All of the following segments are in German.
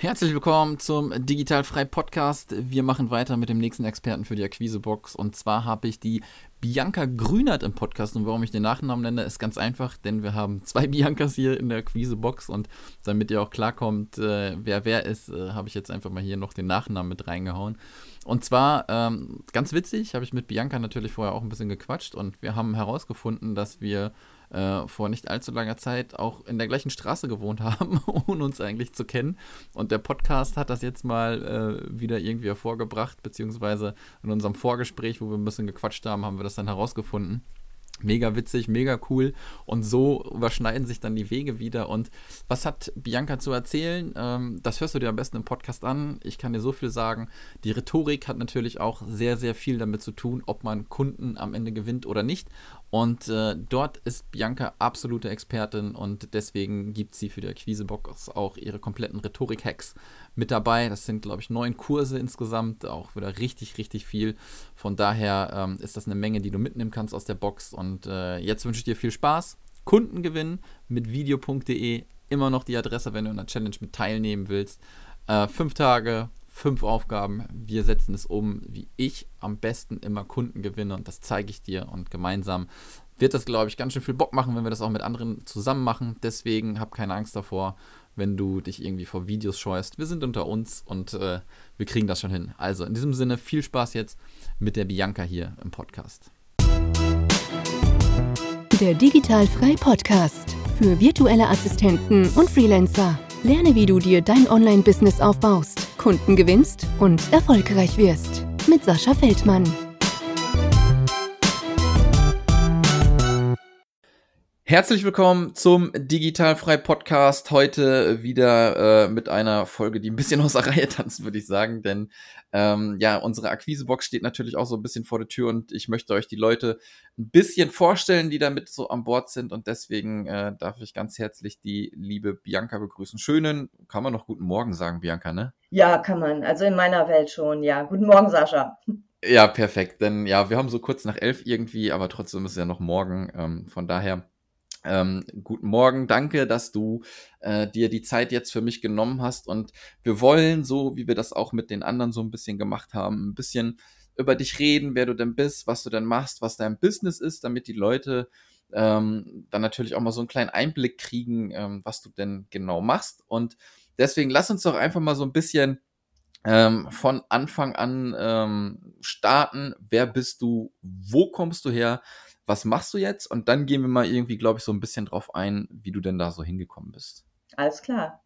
Herzlich willkommen zum Digital Frei Podcast. Wir machen weiter mit dem nächsten Experten für die Akquisebox. Und zwar habe ich die Bianca Grünert im Podcast. Und warum ich den Nachnamen nenne, ist ganz einfach, denn wir haben zwei Biancas hier in der Akquisebox. Und damit ihr auch klarkommt, äh, wer wer ist, äh, habe ich jetzt einfach mal hier noch den Nachnamen mit reingehauen. Und zwar, ähm, ganz witzig, habe ich mit Bianca natürlich vorher auch ein bisschen gequatscht. Und wir haben herausgefunden, dass wir äh, vor nicht allzu langer Zeit auch in der gleichen Straße gewohnt haben, ohne uns eigentlich zu kennen. Und der Podcast hat das jetzt mal äh, wieder irgendwie hervorgebracht, beziehungsweise in unserem Vorgespräch, wo wir ein bisschen gequatscht haben, haben wir das dann herausgefunden. Mega witzig, mega cool. Und so überschneiden sich dann die Wege wieder. Und was hat Bianca zu erzählen? Ähm, das hörst du dir am besten im Podcast an. Ich kann dir so viel sagen. Die Rhetorik hat natürlich auch sehr, sehr viel damit zu tun, ob man Kunden am Ende gewinnt oder nicht. Und äh, dort ist Bianca absolute Expertin und deswegen gibt sie für die Akquisebox auch ihre kompletten Rhetorik-Hacks mit dabei. Das sind, glaube ich, neun Kurse insgesamt, auch wieder richtig, richtig viel. Von daher ähm, ist das eine Menge, die du mitnehmen kannst aus der Box. Und äh, jetzt wünsche ich dir viel Spaß. Kundengewinn mit video.de. Immer noch die Adresse, wenn du in der Challenge mit teilnehmen willst. Äh, fünf Tage, fünf Aufgaben. Wir setzen es um, wie ich am besten immer Kunden gewinne und das zeige ich dir und gemeinsam wird das, glaube ich, ganz schön viel Bock machen, wenn wir das auch mit anderen zusammen machen. Deswegen hab keine Angst davor, wenn du dich irgendwie vor Videos scheust. Wir sind unter uns und äh, wir kriegen das schon hin. Also in diesem Sinne viel Spaß jetzt mit der Bianca hier im Podcast. Der Digital Frei Podcast für virtuelle Assistenten und Freelancer. Lerne, wie du dir dein Online-Business aufbaust, Kunden gewinnst und erfolgreich wirst. Mit Sascha Feldmann. Herzlich willkommen zum Digitalfrei Podcast. Heute wieder äh, mit einer Folge, die ein bisschen aus der Reihe tanzt, würde ich sagen. Denn ähm, ja, unsere Akquisebox steht natürlich auch so ein bisschen vor der Tür und ich möchte euch die Leute ein bisschen vorstellen, die damit so an Bord sind. Und deswegen äh, darf ich ganz herzlich die liebe Bianca begrüßen. Schönen, kann man noch guten Morgen sagen, Bianca, ne? Ja, kann man. Also in meiner Welt schon, ja. Guten Morgen, Sascha. Ja, perfekt. Denn ja, wir haben so kurz nach elf irgendwie, aber trotzdem ist es ja noch morgen. Ähm, von daher ähm, guten Morgen, danke, dass du äh, dir die Zeit jetzt für mich genommen hast. Und wir wollen, so wie wir das auch mit den anderen so ein bisschen gemacht haben, ein bisschen über dich reden, wer du denn bist, was du denn machst, was dein Business ist, damit die Leute ähm, dann natürlich auch mal so einen kleinen Einblick kriegen, ähm, was du denn genau machst. Und deswegen lass uns doch einfach mal so ein bisschen ähm, von Anfang an ähm, starten. Wer bist du? Wo kommst du her? was machst du jetzt? Und dann gehen wir mal irgendwie, glaube ich, so ein bisschen drauf ein, wie du denn da so hingekommen bist. Alles klar.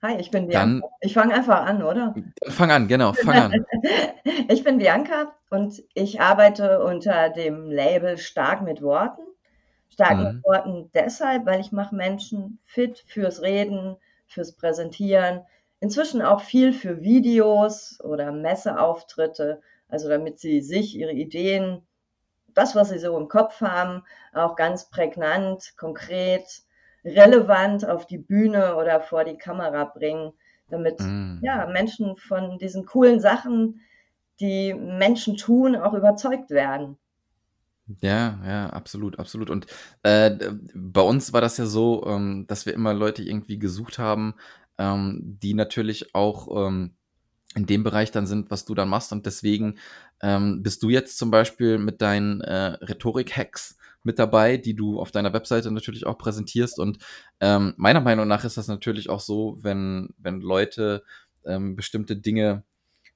Hi, ich bin Bianca. Dann, ich fange einfach an, oder? Fang an, genau, fang an. ich bin Bianca und ich arbeite unter dem Label Stark mit Worten. Stark mhm. mit Worten deshalb, weil ich mache Menschen fit fürs Reden, fürs Präsentieren, inzwischen auch viel für Videos oder Messeauftritte, also damit sie sich ihre Ideen das, was sie so im Kopf haben, auch ganz prägnant, konkret, relevant auf die Bühne oder vor die Kamera bringen, damit mm. ja, Menschen von diesen coolen Sachen, die Menschen tun, auch überzeugt werden. Ja, ja, absolut, absolut. Und äh, bei uns war das ja so, ähm, dass wir immer Leute irgendwie gesucht haben, ähm, die natürlich auch ähm, in dem Bereich dann sind, was du dann machst. Und deswegen ähm, bist du jetzt zum Beispiel mit deinen äh, Rhetorik-Hacks mit dabei, die du auf deiner Webseite natürlich auch präsentierst. Und ähm, meiner Meinung nach ist das natürlich auch so, wenn, wenn Leute ähm, bestimmte Dinge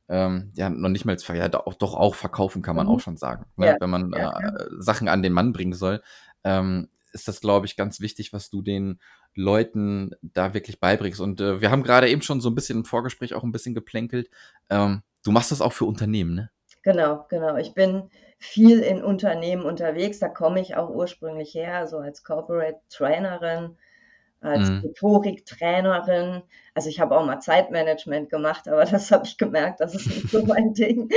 ähm, ja noch nicht mal ja, doch, doch auch verkaufen, kann man mhm. auch schon sagen. Ne? Ja, wenn man ja, äh, Sachen an den Mann bringen soll, ähm, ist das, glaube ich, ganz wichtig, was du den Leuten da wirklich beibringst. Und äh, wir haben gerade eben schon so ein bisschen im Vorgespräch auch ein bisschen geplänkelt. Ähm, du machst das auch für Unternehmen, ne? Genau, genau. Ich bin viel in Unternehmen unterwegs. Da komme ich auch ursprünglich her, so als Corporate Trainerin, als mhm. Rhetoriktrainerin. Also ich habe auch mal Zeitmanagement gemacht, aber das habe ich gemerkt, das ist nicht so mein Ding.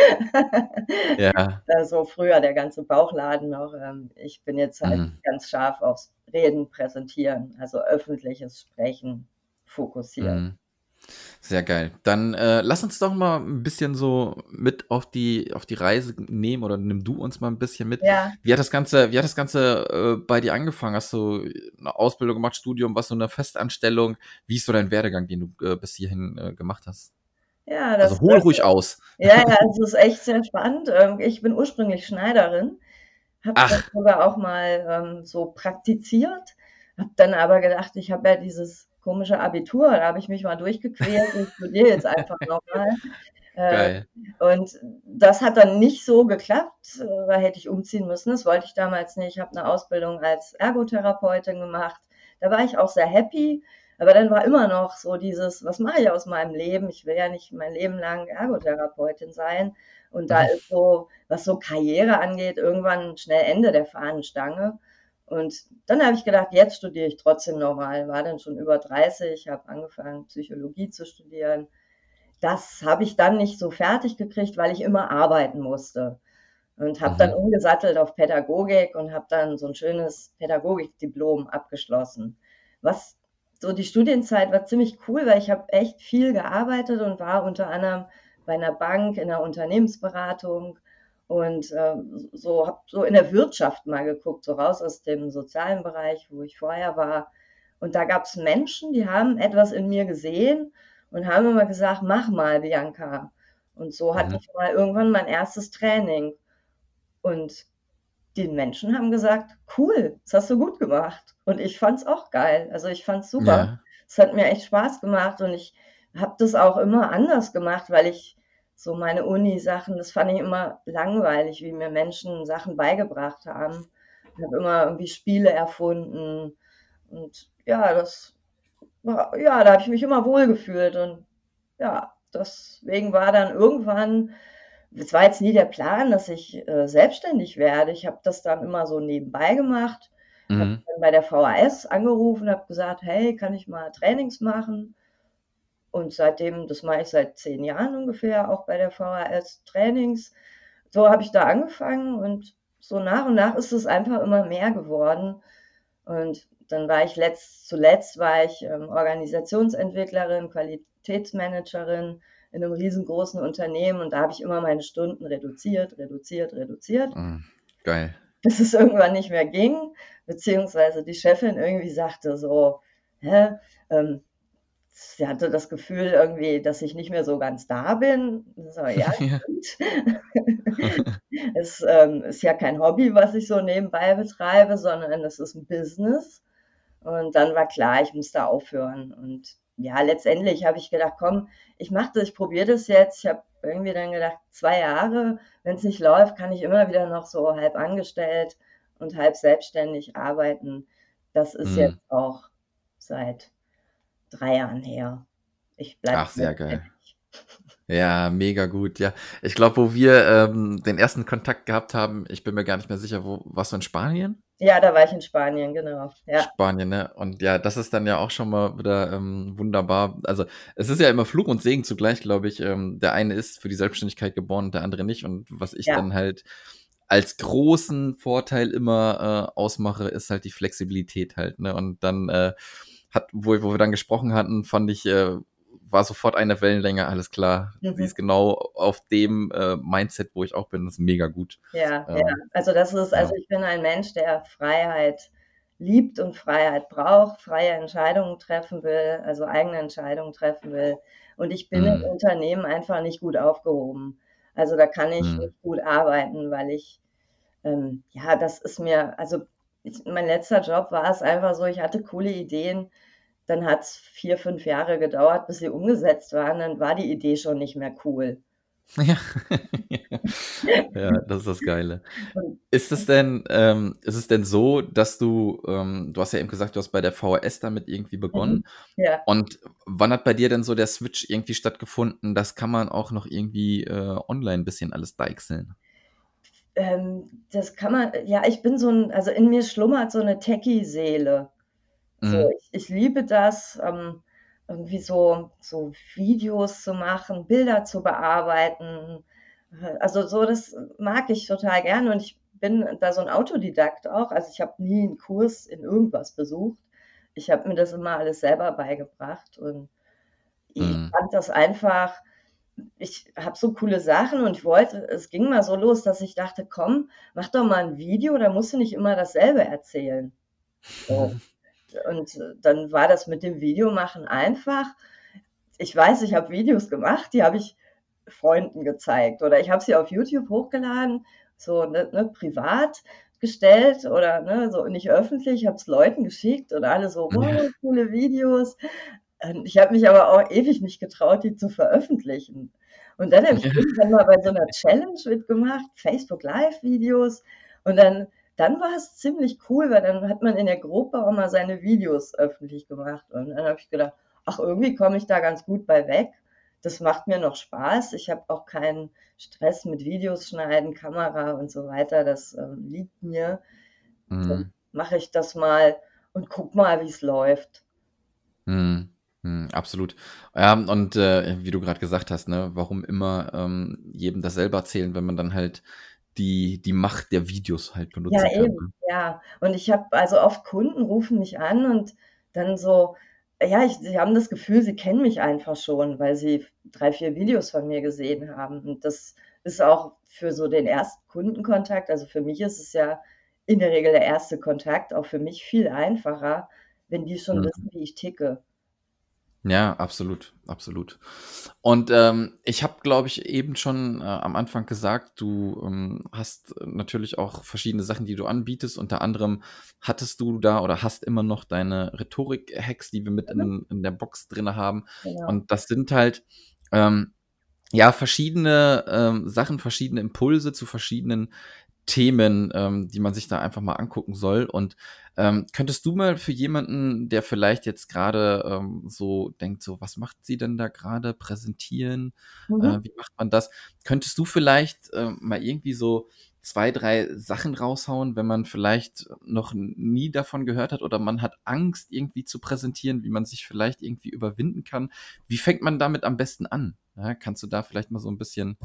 ja. Also früher der ganze Bauchladen noch. Ähm, ich bin jetzt halt mhm. ganz scharf aufs Reden, Präsentieren, also öffentliches Sprechen fokussieren. Sehr geil. Dann äh, lass uns doch mal ein bisschen so mit auf die, auf die Reise nehmen oder nimm du uns mal ein bisschen mit. Ja. Wie hat das Ganze, wie hat das Ganze äh, bei dir angefangen? Hast du eine Ausbildung gemacht, Studium, was so eine Festanstellung? Wie ist so dein Werdegang, den du äh, bis hierhin äh, gemacht hast? Ja, das, also hol ruhig aus. Ja, ja, es ist echt sehr spannend. Ähm, ich bin ursprünglich Schneiderin, habe das sogar auch mal ähm, so praktiziert, habe dann aber gedacht, ich habe ja dieses komische Abitur. Da habe ich mich mal durchgequält und studiere jetzt einfach nochmal. Äh, und das hat dann nicht so geklappt. Äh, da hätte ich umziehen müssen. Das wollte ich damals nicht. Ich habe eine Ausbildung als Ergotherapeutin gemacht. Da war ich auch sehr happy. Aber dann war immer noch so dieses, was mache ich aus meinem Leben? Ich will ja nicht mein Leben lang Ergotherapeutin sein. Und da mhm. ist so, was so Karriere angeht, irgendwann schnell Ende der Fahnenstange. Und dann habe ich gedacht, jetzt studiere ich trotzdem nochmal. War dann schon über 30, habe angefangen, Psychologie zu studieren. Das habe ich dann nicht so fertig gekriegt, weil ich immer arbeiten musste. Und habe mhm. dann umgesattelt auf Pädagogik und habe dann so ein schönes Pädagogikdiplom abgeschlossen. Was so die Studienzeit war ziemlich cool, weil ich habe echt viel gearbeitet und war unter anderem bei einer Bank in der Unternehmensberatung und äh, so habe so in der Wirtschaft mal geguckt, so raus aus dem sozialen Bereich, wo ich vorher war. Und da gab es Menschen, die haben etwas in mir gesehen und haben immer gesagt, mach mal, Bianca. Und so hatte mhm. ich mal irgendwann mein erstes Training. Und die Menschen haben gesagt, cool, das hast du gut gemacht. Und ich fand es auch geil. Also ich fand es super. Es ja. hat mir echt Spaß gemacht und ich habe das auch immer anders gemacht, weil ich so meine Uni-Sachen, das fand ich immer langweilig, wie mir Menschen Sachen beigebracht haben. Ich habe immer irgendwie Spiele erfunden und ja, das war, ja, da habe ich mich immer wohl gefühlt und ja, deswegen war dann irgendwann, es war jetzt nie der Plan, dass ich äh, selbstständig werde. Ich habe das dann immer so nebenbei gemacht, mhm. habe dann bei der VHS angerufen, habe gesagt, hey, kann ich mal Trainings machen? Und seitdem, das mache ich seit zehn Jahren ungefähr, auch bei der VHS Trainings. So habe ich da angefangen und so nach und nach ist es einfach immer mehr geworden. Und dann war ich letzt, zuletzt war ich ähm, Organisationsentwicklerin, Qualitätsmanagerin in einem riesengroßen Unternehmen und da habe ich immer meine Stunden reduziert, reduziert, reduziert. Mm, geil. Bis es irgendwann nicht mehr ging, beziehungsweise die Chefin irgendwie sagte so, hä, ähm, sie hatte das Gefühl irgendwie, dass ich nicht mehr so ganz da bin. So, ja, ja. es ähm, ist ja kein Hobby, was ich so nebenbei betreibe, sondern es ist ein Business. Und dann war klar, ich muss da aufhören. Und ja, letztendlich habe ich gedacht, komm, ich mache das, ich probiere das jetzt. Ich habe irgendwie dann gedacht, zwei Jahre, wenn es nicht läuft, kann ich immer wieder noch so halb angestellt und halb selbstständig arbeiten. Das ist mhm. jetzt auch seit drei Jahren her. Ich bleibe. Ach, sehr geil. Ja, mega gut. Ja, ich glaube, wo wir ähm, den ersten Kontakt gehabt haben, ich bin mir gar nicht mehr sicher, wo warst du in Spanien? Ja, da war ich in Spanien, genau. Ja. Spanien, ne? Und ja, das ist dann ja auch schon mal wieder ähm, wunderbar. Also es ist ja immer Fluch und Segen zugleich, glaube ich. Ähm, der eine ist für die Selbstständigkeit geboren der andere nicht. Und was ich ja. dann halt als großen Vorteil immer äh, ausmache, ist halt die Flexibilität halt, ne? Und dann äh, hat, wo, wo wir dann gesprochen hatten, fand ich, äh, war sofort eine Wellenlänge, alles klar. Mhm. Sie ist genau auf dem äh, Mindset, wo ich auch bin. Das ist mega gut. Ja, ähm, ja. Also das ist, also ich bin ein Mensch, der Freiheit liebt und Freiheit braucht, freie Entscheidungen treffen will, also eigene Entscheidungen treffen will. Und ich bin mhm. im Unternehmen einfach nicht gut aufgehoben. Also da kann ich mhm. nicht gut arbeiten, weil ich, ähm, ja, das ist mir, also ich, mein letzter Job war es einfach so, ich hatte coole Ideen, dann hat es vier, fünf Jahre gedauert, bis sie umgesetzt waren, dann war die Idee schon nicht mehr cool. Ja, ja das ist das Geile. Ist es denn, ähm, ist es denn so, dass du, ähm, du hast ja eben gesagt, du hast bei der VHS damit irgendwie begonnen. Mhm. Ja. Und wann hat bei dir denn so der Switch irgendwie stattgefunden? Das kann man auch noch irgendwie äh, online ein bisschen alles deichseln. Ähm, das kann man, ja, ich bin so ein, also in mir schlummert so eine Techie-Seele. So, mhm. ich, ich liebe das, ähm, irgendwie so, so Videos zu machen, Bilder zu bearbeiten. Also so, das mag ich total gerne und ich bin da so ein Autodidakt auch. Also ich habe nie einen Kurs in irgendwas besucht. Ich habe mir das immer alles selber beigebracht und ich mhm. fand das einfach ich habe so coole Sachen und ich wollte es ging mal so los, dass ich dachte: „Komm, mach doch mal 'n Video, da musst du nicht immer dasselbe erzählen.“ So. Und dann war das mit dem Videomachen einfach. Ich weiß, ich habe Videos gemacht, die habe ich Freunden gezeigt oder ich habe sie auf YouTube hochgeladen, so, ne ne, privat gestellt oder, ne, so nicht öffentlich, ich habe es Leuten geschickt und alle so: „Wow, coole Videos.“ Und ich habe mich aber auch ewig nicht getraut, die zu veröffentlichen. Und dann habe ich irgendwann mal bei so 'ner Challenge mitgemacht, Facebook Live Videos und dann dann war es ziemlich cool, weil dann hat man in der Gruppe auch mal seine Videos öffentlich gemacht und dann habe ich gedacht: „Ach, irgendwie komme ich da ganz gut bei weg. Das macht mir noch Spaß. Ich habe auch keinen Stress mit Videos schneiden, Kamera und so weiter. Das, ähm, liegt mir. Dann Mhm. mache ich das mal und gucke mal, wie's läuft.“ Mhm. Mhm, absolut. Ja, und, äh, wie du grad gesagt hast, ne, warum immer, ähm, jedem dasselbe erzählen, wenn man dann halt die die Macht der Videos halt Ja, benutzen kann, eben, ne? ja. Und ich habe also oft Kunden rufen mich an und dann so ja, ich sie haben das Gefühl, sie kennen mich einfach schon, weil sie 3, 4 Videos von mir gesehen haben. Und das ist auch für so den ersten Kundenkontakt also, für mich ist es ja in der Regel der erste Kontakt, auch für mich viel einfacher, wenn die schon Mhm. wissen, wie ich ticke. Ja, absolut, absolut. Und, ähm, ich habe, glaube ich, eben schon, äh, am Anfang gesagt, du, ähm, hast natürlich auch verschiedene Sachen, die du anbietest. Unter anderem hattest du da oder hast immer noch deine Rhetorik-Hacks, die wir mit Mhm. in in der Box drinne haben. Genau. Und das sind halt, ähm, ja, verschiedene, ähm, Sachen, verschiedene Impulse zu verschiedenen Themen, ähm, die man sich da einfach mal angucken soll. Und, ähm, könntest du mal für jemanden, der vielleicht jetzt grade, ähm, so denkt, so: „Was macht sie denn da grade? Präsentieren? Äh, Mhm. wie macht man das?“ Könntest du vielleicht, ähm, mal irgendwie so 2, 3 Sachen raushauen, wenn man vielleicht noch nie davon gehört hat oder man hat Angst, irgendwie zu präsentieren, wie man sich vielleicht irgendwie überwinden kann? Wie fängt man damit am besten an? Ja, kannst du da vielleicht mal so 'n bisschen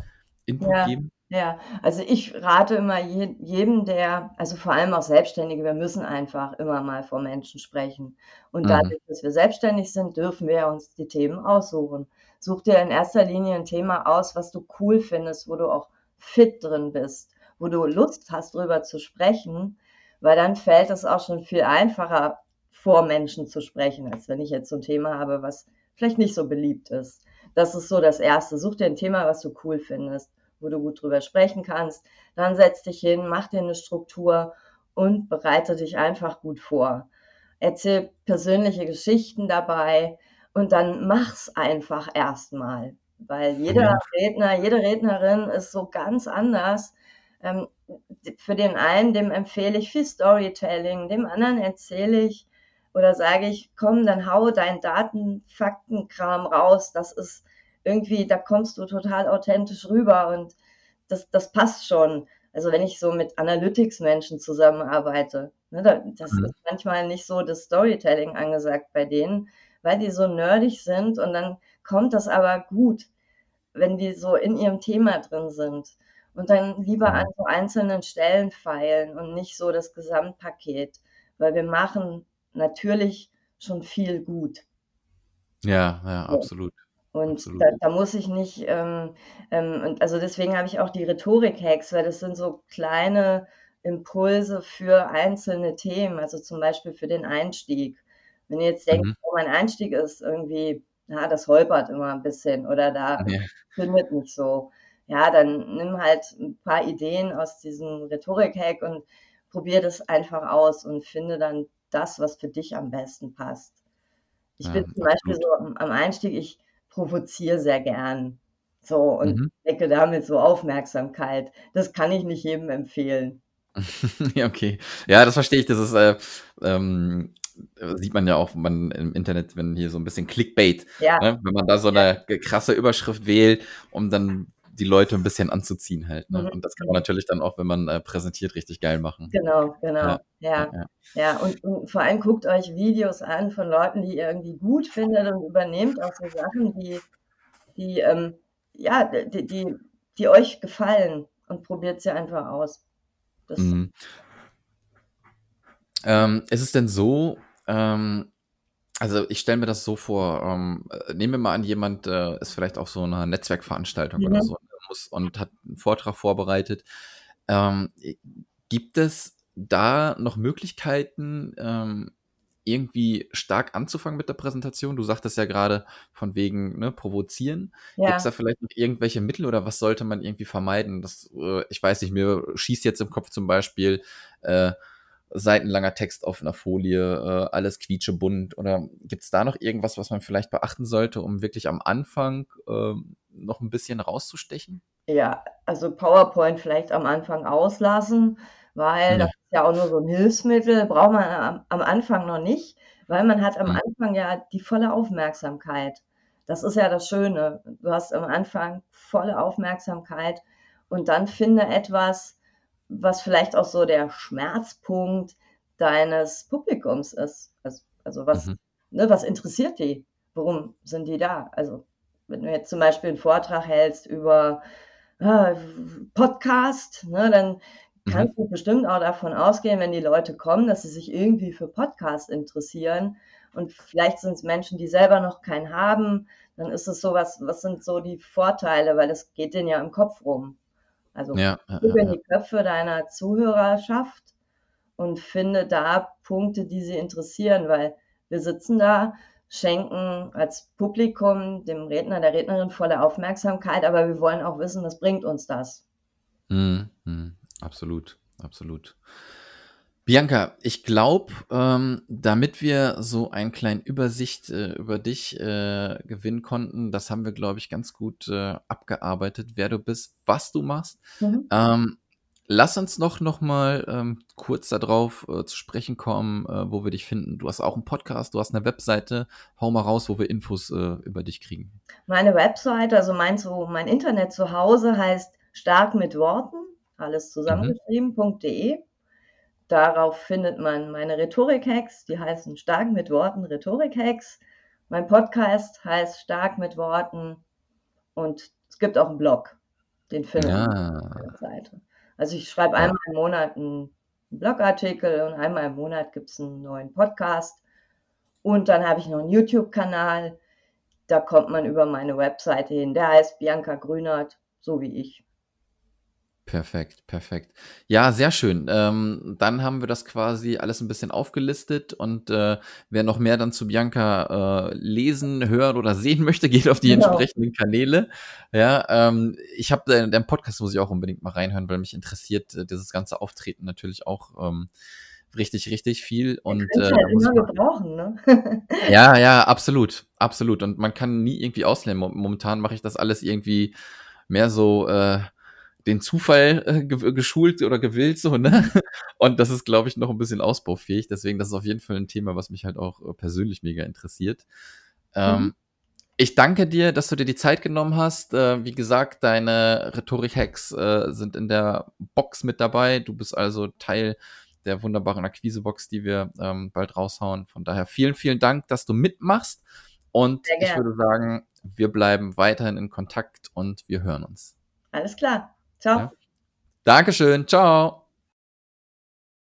Input Ja, geben? Ja. Also, ich rate immer je jedem, der also, vor allem auch Selbstständige, wir müssen einfach immer mal vor Menschen sprechen. Und Mhm. dadurch, dass wir selbstständig sind, dürfen wir uns die Themen aussuchen. Such dir in erster Linie 'n Thema aus, was du cool findest, wo du auch fit drin bist, wo du Lust hast, drüber zu sprechen, weil dann fällt es auch schon viel einfacher, vor Menschen zu sprechen, als wenn ich jetzt so 'n Thema habe, was vielleicht nicht so beliebt ist. Das ist so das Erste. Such dir 'n Thema, was du cool findest, wo du gut drüber sprechen kannst. Dann setz dich hin, mach dir 'ne Struktur und bereite dich einfach gut vor. Erzähl persönliche Geschichten dabei und dann mach's einfach erst mal, weil jeder Ja. Redner, jede Rednerin ist so ganz anders. Ähm, für den einen, dem empfehle ich viel Storytelling, dem anderen erzähle ich oder sage ich: „Komm, dann hau deinen Daten Faktenkram raus. Das ist irgendwie da kommst du total authentisch rüber und das das passt schon.“ Also, wenn ich so mit Analytics-Menschen zusammenarbeite, ne, da das Mhm. ist manchmal nicht so das Storytelling angesagt bei denen, weil die so nerdig sind und dann kommt das aber gut, wenn die so in ihrem Thema drin sind. Und dann lieber an Mhm. so einzelnen Stellen feilen und nicht so das Gesamtpaket, weil wir machen natürlich schon viel gut. Ja, ja, So. absolut. Und da da muss ich nicht, ähm ähm, und also, deswegen habe ich auch die Rhetorik-Hacks, weil das sind so kleine Impulse für einzelne Themen, also, zum Beispiel für den Einstieg. Wenn ihr jetzt denkt: Mhm. „Oh, mein Einstieg ist irgendwie ja, das holpert immer 'n bisschen oder da Ja. zündet nicht so.“ Ja, dann nimm halt 'n paar Ideen aus diesem Rhetorik-Hack und probier das einfach aus und finde dann das, was für dich am besten passt. Ich bin Ja, zum Beispiel absolut. so am am Einstieg ich provoziere sehr gern, so und Mhm. wecke damit so Aufmerksamkeit. Das kann ich nicht jedem empfehlen. Ja, okay. Ja, das verstehe ich. Das ist, äh, ähm äh, sieht man ja auch, man im Internet wenn hier so 'n bisschen Clickbait, Ja. ne? Wenn man da so. 'ne, äh, krasse Überschrift wählt, um dann die Leute 'n bisschen anzuziehen halt, ne? Mhm, Und das kann man natürlich dann auch, wenn man, äh, präsentiert, richtig geil machen. Genau, genau. Ja, ja, Ja, ja. Und und vor allem guckt euch Videos an von Leuten, die ihr irgendwie gut findet und übernehmt auch so Sachen, die die, ähm ja, die die die euch gefallen und probiert sie einfach aus. Mhm. Ähm, ist es denn so, ähm also ich stelle mir das so vor, ähm, äh, nehmen wir mal an, jemand äh, ist vielleicht auf so einer Netzwerkveranstaltung oder Mhm. so muss und hat einen Vortrag vorbereitet. Ähm, gibt es da noch Möglichkeiten, ähm, irgendwie stark anzufangen mit der Präsentation? Du sagtest ja gerade von wegen, ne, provozieren. Gibt's da Ja. vielleicht noch irgendwelche Mittel oder was sollte man irgendwie vermeiden? Das, äh ich weiß nicht, mir schießt jetzt im Kopf zum Beispiel, äh, seitenlanger Text auf 'ner Folie, äh, alles quietschebunt oder gibt's da noch irgendwas, was man vielleicht beachten sollte, um wirklich am Anfang, ähm, noch 'n bisschen rauszustechen? Ja, also PowerPoint vielleicht am Anfang auslassen, weil das Ja. ist ja auch nur so 'n Hilfsmittel, braucht man am am Anfang noch nicht, weil man hat am Mhm. Anfang ja die volle Aufmerksamkeit. Das ist ja das Schöne. Du hast am Anfang volle Aufmerksamkeit und dann finde etwas, was vielleicht auch so der Schmerzpunkt deines Publikums ist. Als also was Mhm. ne, was interessiert die? Warum sind die da? Also, wenn du jetzt zum Beispiel 'n Vortrag hältst über, äh, Podcast, ne, dann Mhm. kannst du bestimmt auch davon ausgehen, wenn die Leute kommen, dass sie sich irgendwie für Podcast interessieren und vielleicht sind's Menschen, die selber noch keinen haben, dann ist es so was was sind so die Vorteile, weil das geht denen ja im Kopf rum. Also, Ja, gucke in die Köpfe deiner Zuhörerschaft und finde da Punkte, die sie interessieren, weil wir sitzen da, schenken als Publikum dem Redner, der Rednerin volle Aufmerksamkeit, aber wir wollen auch wissen, was bringt uns das? Mhm, mhm. Absolut, absolut. Bianca, ich glaube, ähm, damit wir so einen kleinen Übersicht, äh, über dich, äh, gewinnen konnten, das haben wir, glaube ich, ganz gut, äh, abgearbeitet, wer du bist, was du machst. Mhm. Ähm, lass uns doch noch mal, ähm, kurz da drauf, äh, zu sprechen kommen, äh, wo wir dich finden. Du hast auch 'n Podcast, du hast 'ne Webseite. Hau mal raus, wo wir Infos, äh, über dich kriegen. Meine Webseite, also mein zu mein Internet zu Hause heißt stark mit Worten, alles Mhm. Darauf findet man meine Rhetorik-Hacks, die heißen stark mit Worten Rhetorik-Hacks. Mein Podcast heißt stark mit Worten und es gibt auch 'n Blog, den findet man auf der Ah. Webseite. Also, ich schreibe Ja. einmal im Monat 'n Blogartikel und einmal im Monat gibt's 'n neuen Podcast. Und dann habe ich noch 'n YouTube-Kanal, da kommt man über meine Webseite hin. Der heißt Bianca Grünert, so wie ich. Perfekt, perfekt. Ja, sehr schön. Ähm, dann haben wir das quasi alles 'n bisschen aufgelistet und, äh, wer noch mehr dann zu Bianca, äh, lesen, hören oder sehen möchte, geht auf die Genau. entsprechenden Kanäle. Ja, ähm, ich habe de deinen Podcast muss ich auch unbedingt mal reinhören, weil mich interessiert, äh, dieses ganze Auftreten natürlich auch, ähm, richtig, richtig viel und, äh, halt immer gebrauchen, ne? Ja, ja, absolut, absolut. Und man kann nie irgendwie auslernen. Mo momentan mache ich das alles irgendwie mehr so, äh, den Zufall, äh, gew geschult oder gewillt so, ne? Mhm. Und das ist, glaube ich, noch 'n bisschen ausbaufähig. Deswegen, das ist auf jeden Fall 'n Thema, was mich halt auch, äh, persönlich mega interessiert. Mhm. Ähm, ich danke dir, dass du dir die Zeit genommen hast. Äh, wie gesagt, deine Rhetorik-Hacks, äh, sind in der Box mit dabei. Du bist also Teil der wunderbaren Akquise-Box, die wir, ähm, bald raushauen. Von daher vielen, vielen Dank, dass du mitmachst und ich würde sagen, wir bleiben weiterhin in Kontakt und wir hören uns. Alles klar. Tschau. Ja. Dankeschön. Tschau.